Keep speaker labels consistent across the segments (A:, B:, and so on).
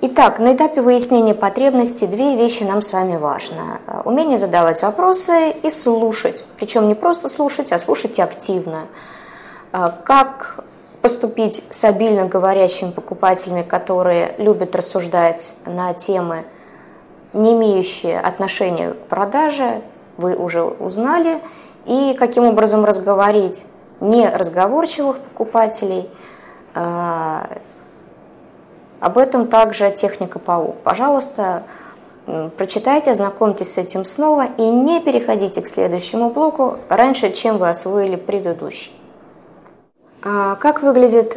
A: Итак, на этапе выяснения потребностей две вещи нам с вами важно. Умение задавать вопросы и слушать. Причем не просто слушать, а слушать активно. Как поступить с обильно говорящими покупателями, которые любят рассуждать на темы, не имеющие отношения к продаже, вы уже узнали, и каким образом разговорить неразговорчивых покупателей. Об этом также техника паук. Пожалуйста, прочитайте, ознакомьтесь с этим снова и не переходите к следующему блоку раньше, чем вы освоили предыдущий. А как выглядит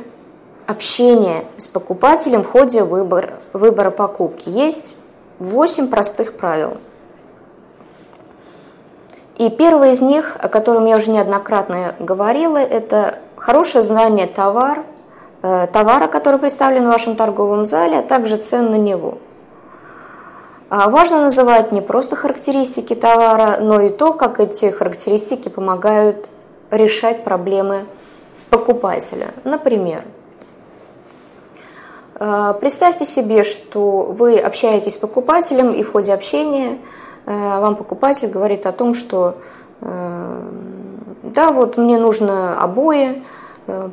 A: общение с покупателем в ходе выбора, выбора покупки? Есть 8 простых правил. И первое из них, о котором я уже неоднократно говорила, это хорошее знание товар, э, товара, который представлен в вашем торговом зале, а также цен на него. А важно называть не просто характеристики товара, но и то, как эти характеристики помогают решать проблемы покупателя. Например, э, представьте себе, что вы общаетесь с покупателем, и в ходе общения э, вам покупатель говорит о том, что э, да, вот мне нужно обои,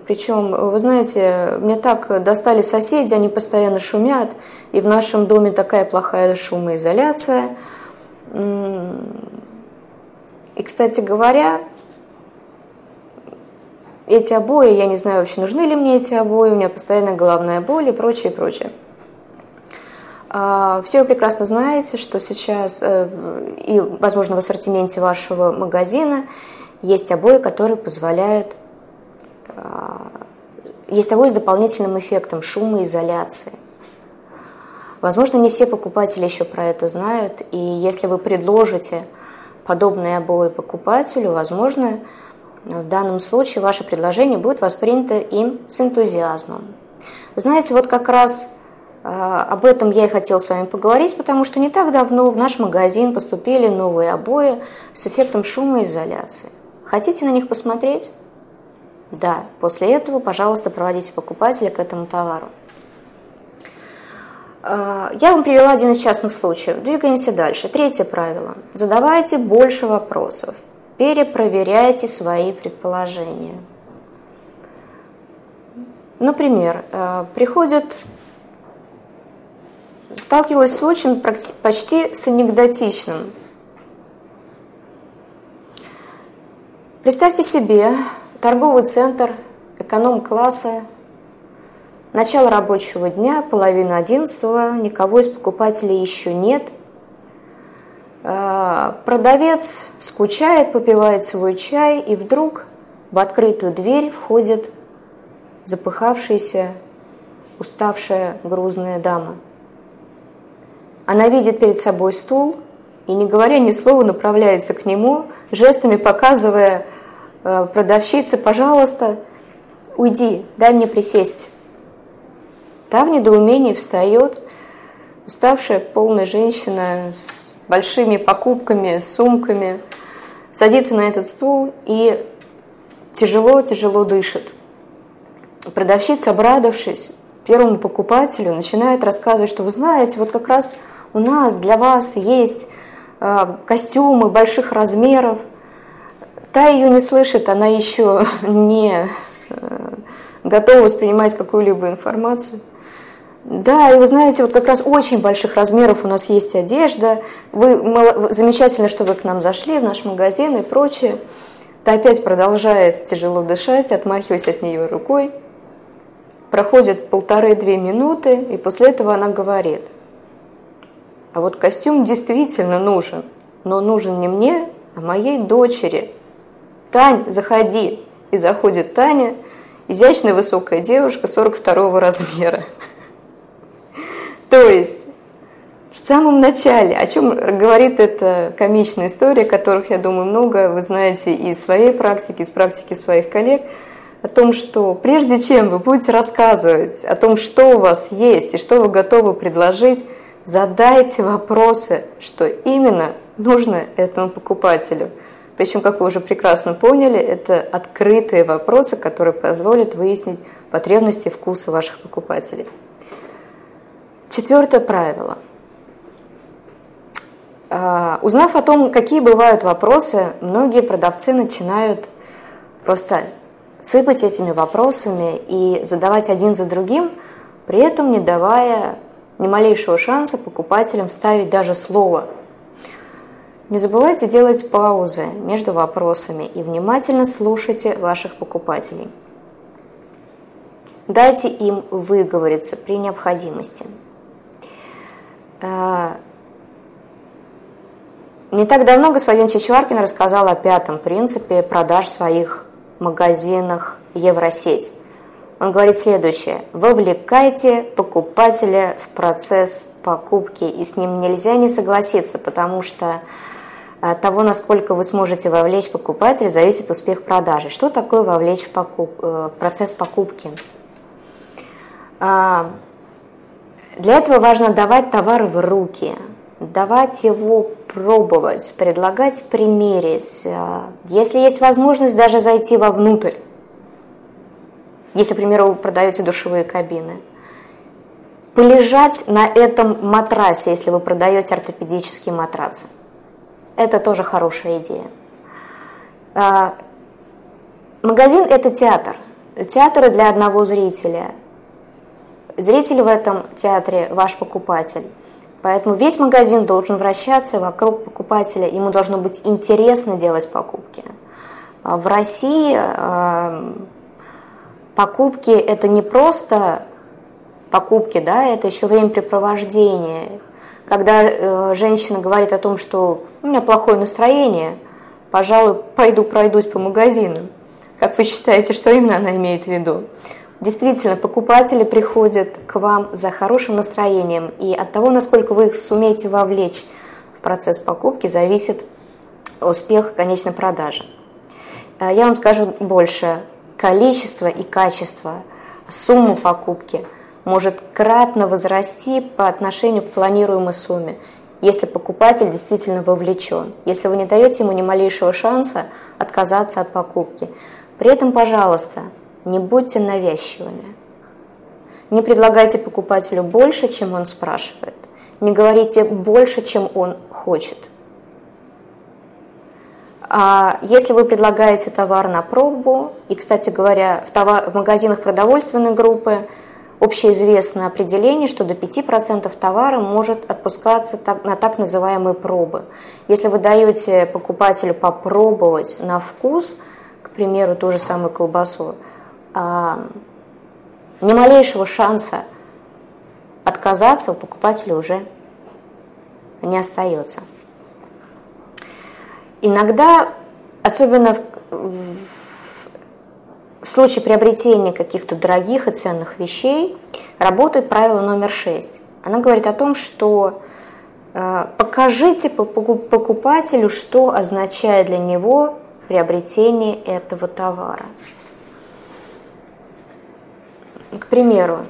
A: причем, вы знаете, мне так достали соседи, они постоянно шумят, и в нашем доме такая плохая шумоизоляция. И, кстати говоря, эти обои, я не знаю вообще, нужны ли мне эти обои, у меня постоянно головная боль и прочее, прочее. А, все вы прекрасно знаете, что сейчас э, и, возможно, в ассортименте вашего магазина есть обои, которые позволяют... А, есть обои с дополнительным эффектом шумоизоляции. Возможно, не все покупатели еще про это знают, и если вы предложите подобные обои покупателю, возможно, в данном случае ваше предложение будет воспринято им с энтузиазмом. Вы знаете, вот как раз а, об этом я и хотел с вами поговорить, потому что не так давно в наш магазин поступили новые обои с эффектом шумоизоляции. Хотите на них посмотреть? Да, после этого, пожалуйста, проводите покупателя к этому товару. А, я вам привела один из частных случаев. Двигаемся дальше. Третье правило. Задавайте больше вопросов перепроверяйте свои предположения. Например, э, приходит, сталкивалась с случаем почти с анекдотичным. Представьте себе торговый центр эконом-класса, начало рабочего дня, половина одиннадцатого, никого из покупателей еще нет – Э, продавец скучает, попивает свой чай, и вдруг в открытую дверь входит запыхавшаяся, уставшая, грузная дама. Она видит перед собой стул и, не говоря ни слова, направляется к нему, жестами показывая продавщице, пожалуйста, уйди, дай мне присесть. Та в недоумении встает, уставшая, полная женщина с большими покупками, сумками, садится на этот стул и тяжело-тяжело дышит. Продавщица, обрадовавшись первому покупателю, начинает рассказывать, что вы знаете, вот как раз у нас для вас есть э, костюмы больших размеров. Та ее не слышит, она еще не э, готова воспринимать какую-либо информацию. Да, и вы знаете, вот как раз очень больших размеров у нас есть одежда. Вы замечательно, что вы к нам зашли в наш магазин и прочее. Та опять продолжает тяжело дышать, отмахиваясь от нее рукой. Проходит полторы-две минуты, и после этого она говорит, а вот костюм действительно нужен, но нужен не мне, а моей дочери. Тань, заходи. И заходит Таня, изящная высокая девушка 42 размера. То есть в самом начале, о чем говорит эта комичная история, которых, я думаю, много вы знаете и из своей практики, из практики своих коллег, о том, что прежде чем вы будете рассказывать о том, что у вас есть и что вы готовы предложить, задайте вопросы, что именно нужно этому покупателю. Причем, как вы уже прекрасно поняли, это открытые вопросы, которые позволят выяснить потребности и вкусы ваших покупателей. Четвертое правило. А, узнав о том, какие бывают вопросы, многие продавцы начинают просто сыпать этими вопросами и задавать один за другим, при этом не давая ни малейшего шанса покупателям вставить даже слово. Не забывайте делать паузы между вопросами и внимательно слушайте ваших покупателей. Дайте им выговориться при необходимости. А, не так давно господин Чичваркин рассказал о пятом принципе продаж своих магазинах Евросеть. Он говорит следующее. Вовлекайте покупателя в процесс покупки, и с ним нельзя не согласиться, потому что от того, насколько вы сможете вовлечь покупателя, зависит успех продажи. Что такое вовлечь в, покуп... Э, в процесс покупки? А, для этого важно давать товар в руки – давать его пробовать, предлагать примерить. А, если есть возможность даже зайти вовнутрь, если, к примеру, вы продаете душевые кабины, полежать на этом матрасе, если вы продаете ортопедические матрацы. Это тоже хорошая идея. А, магазин – это театр. Театр для одного зрителя. Зритель в этом театре – ваш покупатель. Поэтому весь магазин должен вращаться вокруг покупателя, ему должно быть интересно делать покупки. А в России э, покупки это не просто покупки, да, это еще времяпрепровождение. Когда э, женщина говорит о том, что у меня плохое настроение, пожалуй, пойду пройдусь по магазинам. Как вы считаете, что именно она имеет в виду? Действительно, покупатели приходят к вам за хорошим настроением, и от того, насколько вы их сумеете вовлечь в процесс покупки, зависит успех конечной продажи. Э, я вам скажу больше. Количество и качество, сумму покупки может кратно возрасти по отношению к планируемой сумме, если покупатель действительно вовлечен, если вы не даете ему ни малейшего шанса отказаться от покупки. При этом, пожалуйста, не будьте навязчивыми. Не предлагайте покупателю больше, чем он спрашивает. Не говорите больше, чем он хочет. А если вы предлагаете товар на пробу, и, кстати говоря, в, товар, в магазинах продовольственной группы общеизвестное определение, что до 5% товара может отпускаться на так называемые пробы. Если вы даете покупателю попробовать на вкус, к примеру, ту же самую колбасу, а, ни малейшего шанса отказаться у покупателя уже не остается. Иногда, особенно в случае приобретения каких-то дорогих и ценных вещей, работает правило номер шесть. Она говорит о том, что э, покажите покупателю, что означает для него приобретение этого товара. К примеру,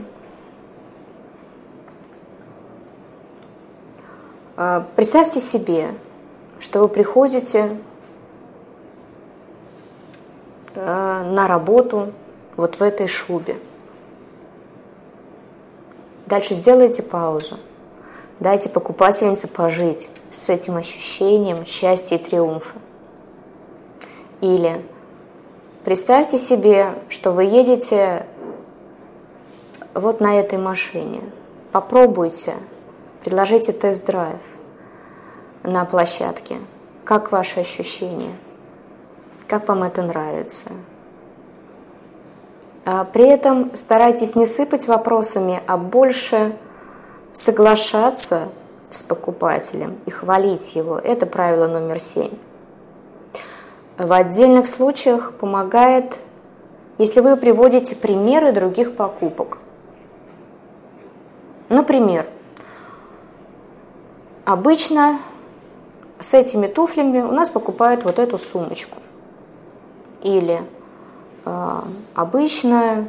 A: а, представьте себе, что вы приходите на работу вот в этой шубе. Дальше сделайте паузу. Дайте покупательнице пожить с этим ощущением счастья и триумфа. Или представьте себе, что вы едете вот на этой машине. Попробуйте, предложите тест-драйв на площадке. Как ваши ощущения? Как вам это нравится? А при этом старайтесь не сыпать вопросами, а больше соглашаться с покупателем и хвалить его. Это правило номер семь. В отдельных случаях помогает, если вы приводите примеры других покупок – Например, обычно с этими туфлями у нас покупают вот эту сумочку. Или э, обычно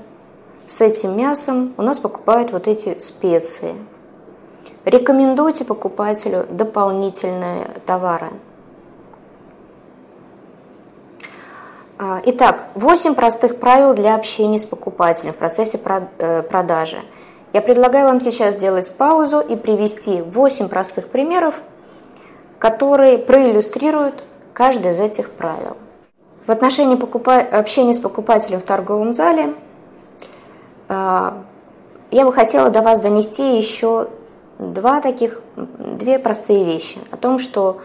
A: с этим мясом у нас покупают вот эти специи. Рекомендуйте покупателю дополнительные товары. А, итак, 8 простых правил для общения с покупателем в процессе э, продажи – Я предлагаю вам сейчас сделать паузу и привести 8 простых примеров, которые проиллюстрируют каждое из этих правил. В отношении покупа... общения с покупателем в торговом зале э, я бы хотела до вас донести еще два таких, две простые вещи о том, что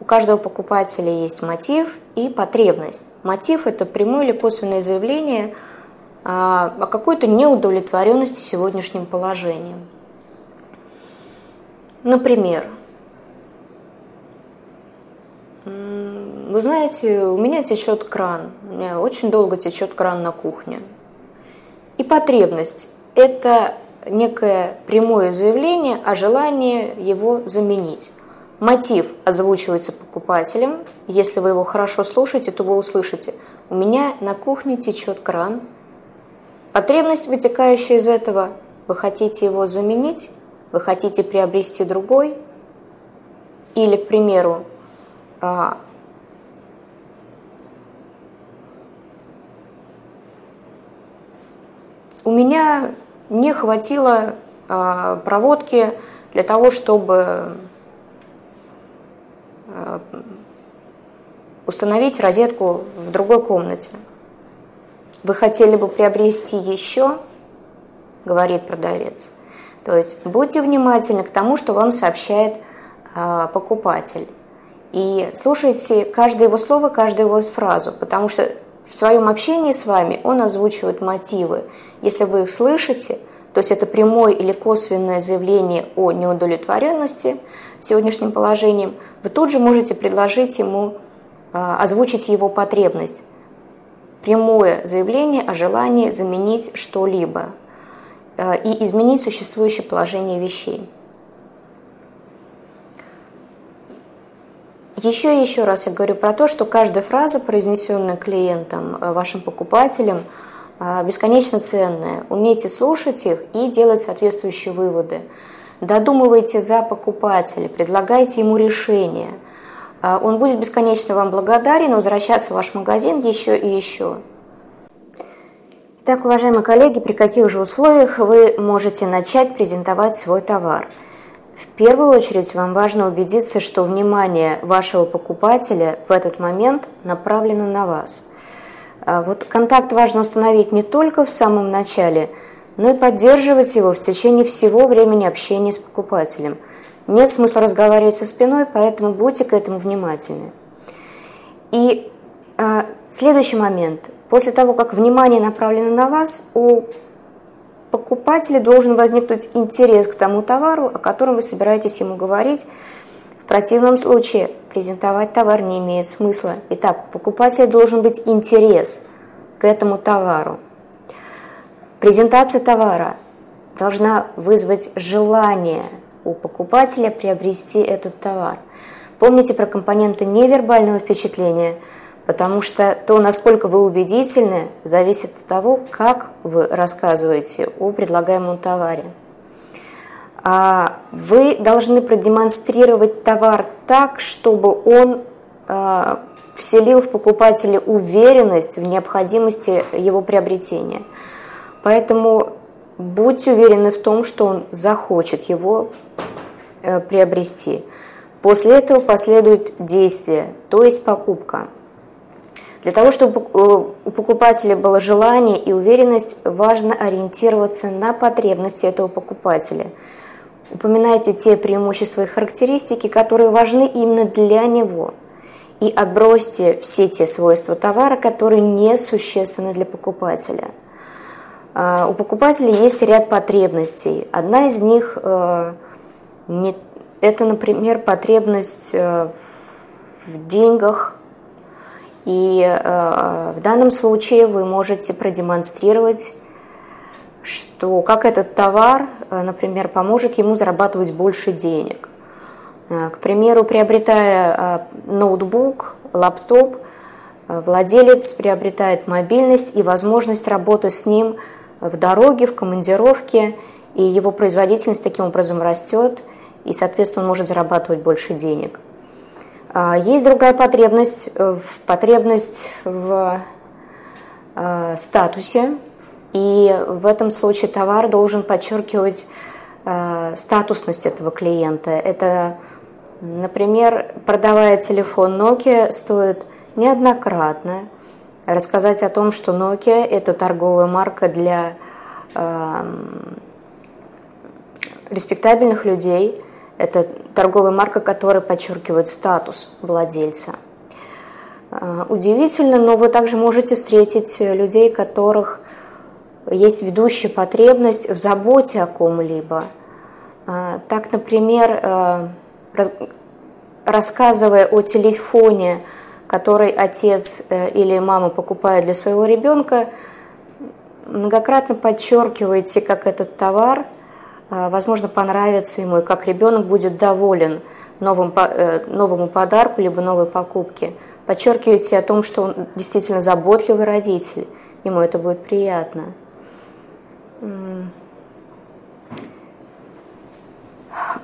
A: у каждого покупателя есть мотив и потребность. Мотив – это прямое или косвенное заявление а, о какой-то неудовлетворенности сегодняшним положением. Например, вы знаете, у меня течет кран, у меня очень долго течет кран на кухне. И потребность – это некое прямое заявление о желании его заменить. Мотив озвучивается покупателем. Если вы его хорошо слушаете, то вы услышите. У меня на кухне течет кран. Потребность, вытекающая из этого, вы хотите его заменить, вы хотите приобрести другой. Или, к примеру, у меня не хватило а, проводки для того, чтобы а, установить розетку в другой комнате. Вы хотели бы приобрести еще, говорит продавец. То есть будьте внимательны к тому, что вам сообщает а, покупатель. И слушайте каждое его слово, каждую его фразу, потому что в своем общении с вами он озвучивает мотивы. Если вы их слышите, то есть это прямое или косвенное заявление о неудовлетворенности сегодняшним положением, вы тут же можете предложить ему а, озвучить его потребность. Прямое заявление о желании заменить что-либо а, и изменить существующее положение вещей. Еще и еще раз я говорю про то, что каждая фраза, произнесенная клиентом, э, вашим покупателем, э, бесконечно ценная. Умейте слушать их и делать соответствующие выводы. Додумывайте за покупателя, предлагайте ему решение. Э, он будет бесконечно вам благодарен, возвращаться в ваш магазин еще и еще. Итак, уважаемые коллеги, при каких же условиях вы можете начать презентовать свой товар – в первую очередь вам важно убедиться, что внимание вашего покупателя в этот момент направлено на вас. А вот контакт важно установить не только в самом начале, но и поддерживать его в течение всего времени общения с покупателем. Нет смысла разговаривать со спиной, поэтому будьте к этому внимательны. И э, следующий момент. После того, как внимание направлено на вас, у покупателя должен возникнуть интерес к тому товару, о котором вы собираетесь ему говорить. В противном случае презентовать товар не имеет смысла. Итак, у покупателя должен быть интерес к этому товару. Презентация товара должна вызвать желание у покупателя приобрести этот товар. Помните про компоненты невербального впечатления – Потому что то, насколько вы убедительны, зависит от того, как вы рассказываете о предлагаемом товаре. А вы должны продемонстрировать товар так, чтобы он а, вселил в покупателя уверенность в необходимости его приобретения. Поэтому будьте уверены в том, что он захочет его э, приобрести. После этого последует действие, то есть покупка. Для того, чтобы э, у покупателя было желание и уверенность, важно ориентироваться на потребности этого покупателя. Упоминайте те преимущества и характеристики, которые важны именно для него. И отбросьте все те свойства товара, которые несущественны для покупателя. А, у покупателя есть ряд потребностей. Одна из них э, это, например, потребность э, в деньгах, и э, в данном случае вы можете продемонстрировать, что как этот товар, э, например, поможет ему зарабатывать больше денег. Э, к примеру, приобретая ноутбук, лаптоп, владелец приобретает мобильность и возможность работы с ним в дороге, в командировке, и его производительность таким образом растет, и, соответственно, он может зарабатывать больше денег. А, есть другая потребность, э, потребность в э, статусе. И в этом случае товар должен подчеркивать э, статусность этого клиента. Это, например, продавая телефон Nokia, стоит неоднократно рассказать о том, что Nokia – это торговая марка для э, респектабельных людей, это торговая марка, которая подчеркивает статус владельца. Э, удивительно, но вы также можете встретить людей, которых есть ведущая потребность в заботе о ком-либо. Э, так, например, э, рассказывая о телефоне, который отец или мама покупают для своего ребенка, многократно подчеркиваете, как этот товар, возможно, понравится ему, и как ребенок будет доволен новым, новому подарку либо новой покупке – подчеркиваете о том, что он действительно заботливый родитель, ему это будет приятно.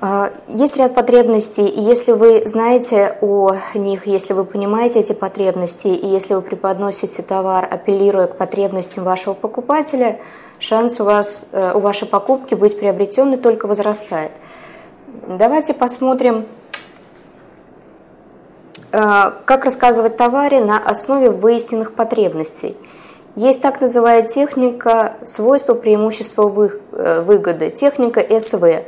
A: А, есть ряд потребностей, и если вы знаете о них, если вы понимаете эти потребности, и если вы преподносите товар, апеллируя к потребностям вашего покупателя, шанс у вас, э, у вашей покупки быть приобретенной только возрастает. Давайте посмотрим Э, как рассказывать товаре на основе выясненных потребностей. Есть так называемая техника свойства преимущества э, выгоды, техника СВ.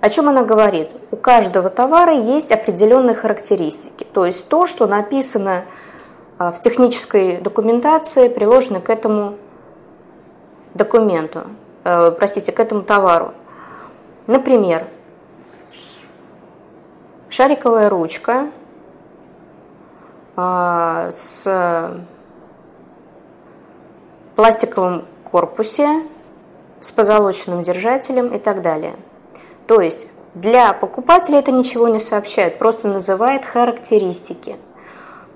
A: О чем она говорит? У каждого товара есть определенные характеристики, то есть то, что написано в технической документации, приложено к этому документу, простите, к этому товару. Например, шариковая ручка – а, с пластиковым корпусе, с позолоченным держателем и так далее. То есть для покупателя это ничего не сообщает, просто называет характеристики.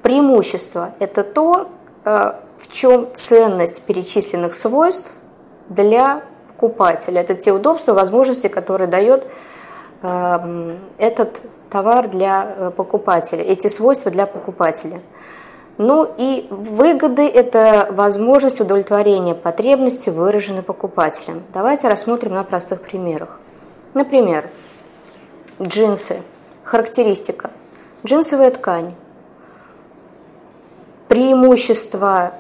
A: Преимущество – это то, э, в чем ценность перечисленных свойств для покупателя. Это те удобства, возможности, которые дает э, этот товар для э, покупателя, эти свойства для покупателя. Ну и выгоды – это возможность удовлетворения потребностей, выраженной покупателем. Давайте рассмотрим на простых примерах. Например, джинсы. Характеристика. Джинсовая ткань. Преимущество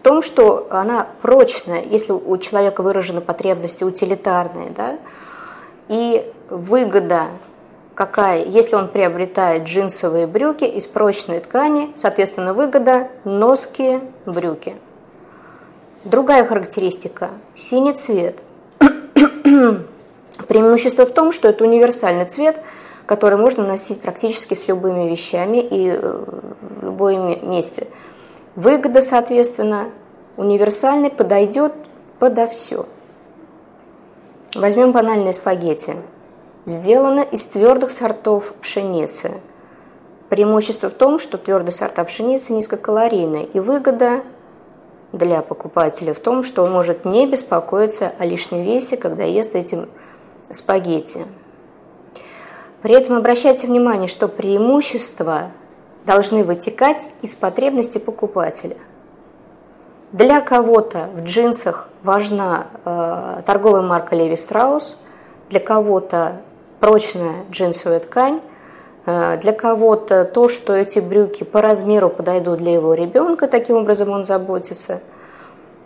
A: в том, что она прочная, если у человека выражены потребности утилитарные, да, и выгода какая, если он приобретает джинсовые брюки из прочной ткани, соответственно, выгода – носки брюки. Другая характеристика – синий цвет. Преимущество в том, что это универсальный цвет, который можно носить практически с любыми вещами и э, в любом месте. Выгода, соответственно, универсальный, подойдет подо все. Возьмем банальные спагетти – сделана из твердых сортов пшеницы. Преимущество в том, что твердые сорта пшеницы низкокалорийные, и выгода для покупателя в том, что он может не беспокоиться о лишнем весе, когда ест эти спагетти. При этом обращайте внимание, что преимущества должны вытекать из потребностей покупателя. Для кого-то в джинсах важна э, торговая марка Levi Strauss, для кого-то прочная джинсовая ткань. Э, для кого-то то, что эти брюки по размеру подойдут для его ребенка, таким образом он заботится.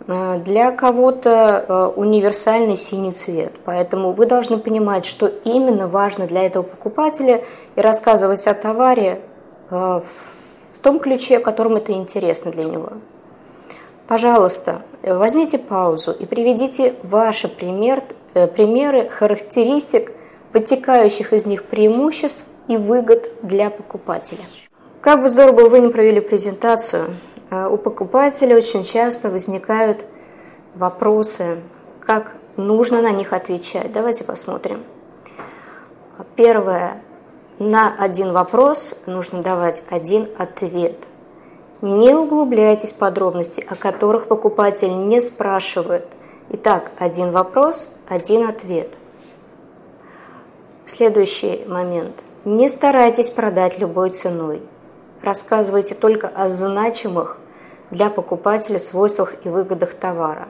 A: Э, для кого-то э, универсальный синий цвет. Поэтому вы должны понимать, что именно важно для этого покупателя и рассказывать о товаре в том ключе, в котором это интересно для него. Пожалуйста, возьмите паузу и приведите ваши пример, примеры характеристик вытекающих из них преимуществ и выгод для покупателя. Как бы здорово вы не провели презентацию, э, у покупателя очень часто возникают вопросы, как нужно на них отвечать. Давайте посмотрим. Первое. На один вопрос нужно давать один ответ. Не углубляйтесь в подробности, о которых покупатель не спрашивает. Итак, один вопрос, один ответ – Следующий момент. Не старайтесь продать любой ценой. Рассказывайте только о значимых для покупателя свойствах и выгодах товара.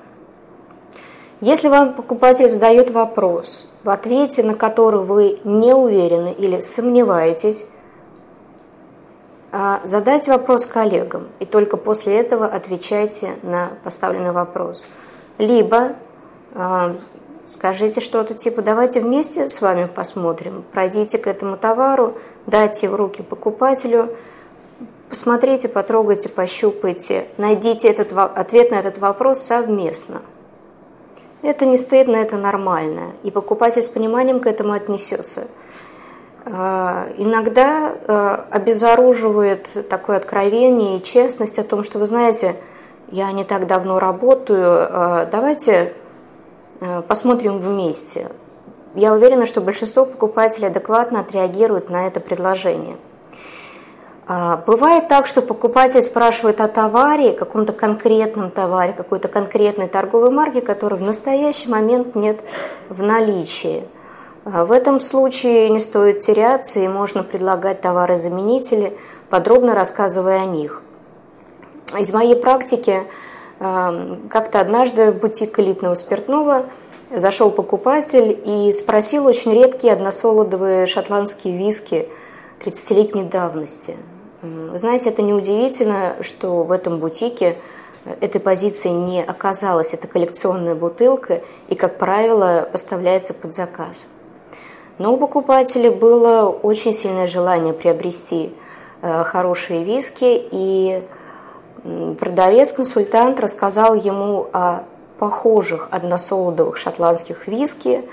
A: Если вам покупатель задает вопрос, в ответе на который вы не уверены или сомневаетесь, а, задайте вопрос коллегам, и только после этого отвечайте на поставленный вопрос. Либо а, скажите что-то типа «давайте вместе с вами посмотрим», пройдите к этому товару, дайте в руки покупателю, посмотрите, потрогайте, пощупайте, найдите этот, ответ на этот вопрос совместно. Это не стыдно, это нормально, и покупатель с пониманием к этому отнесется – Э, иногда э, обезоруживает такое откровение и честность о том, что, вы знаете, я не так давно работаю, э, давайте посмотрим вместе. Я уверена, что большинство покупателей адекватно отреагируют на это предложение. Бывает так, что покупатель спрашивает о товаре, каком-то конкретном товаре, какой-то конкретной торговой марке, которой в настоящий момент нет в наличии – а в этом случае не стоит теряться и можно предлагать товары-заменители, подробно рассказывая о них. Из моей практики эм, как-то однажды в бутик элитного спиртного зашел покупатель и спросил очень редкие односолодовые шотландские виски 30-летней давности. Вы знаете, это неудивительно, что в этом бутике этой позиции не оказалось. Это коллекционная бутылка и, как правило, поставляется под заказ. Но у покупателя было очень сильное желание приобрести э, хорошие виски, и продавец-консультант рассказал ему о похожих односолодовых шотландских виски,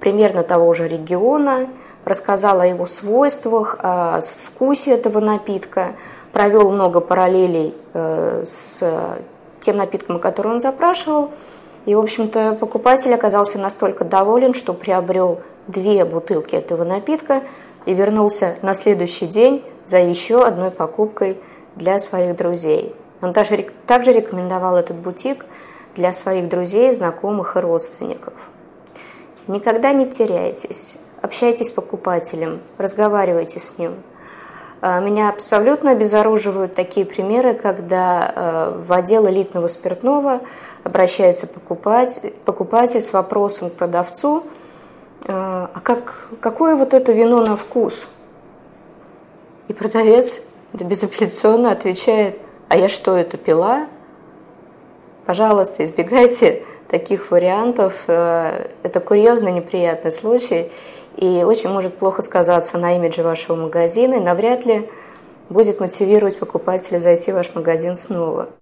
A: примерно того же региона, рассказал о его свойствах, о вкусе этого напитка, провел много параллелей э, с тем напитком, который он запрашивал. И, в общем-то, покупатель оказался настолько доволен, что приобрел две бутылки этого напитка и вернулся на следующий день за еще одной покупкой для своих друзей. Он также, также рекомендовал этот бутик для своих друзей, знакомых и родственников. Никогда не теряйтесь, общайтесь с покупателем, разговаривайте с ним. А, меня абсолютно обезоруживают такие примеры, когда э, в отдел элитного спиртного обращается покупатель, покупатель с вопросом к продавцу – а, а как, какое вот это вино на вкус? И продавец да безапелляционно отвечает, а я что, это пила? Пожалуйста, избегайте таких вариантов. Это курьезный неприятный случай и очень может плохо сказаться на имидже вашего магазина и навряд ли будет мотивировать покупателя зайти в ваш магазин снова.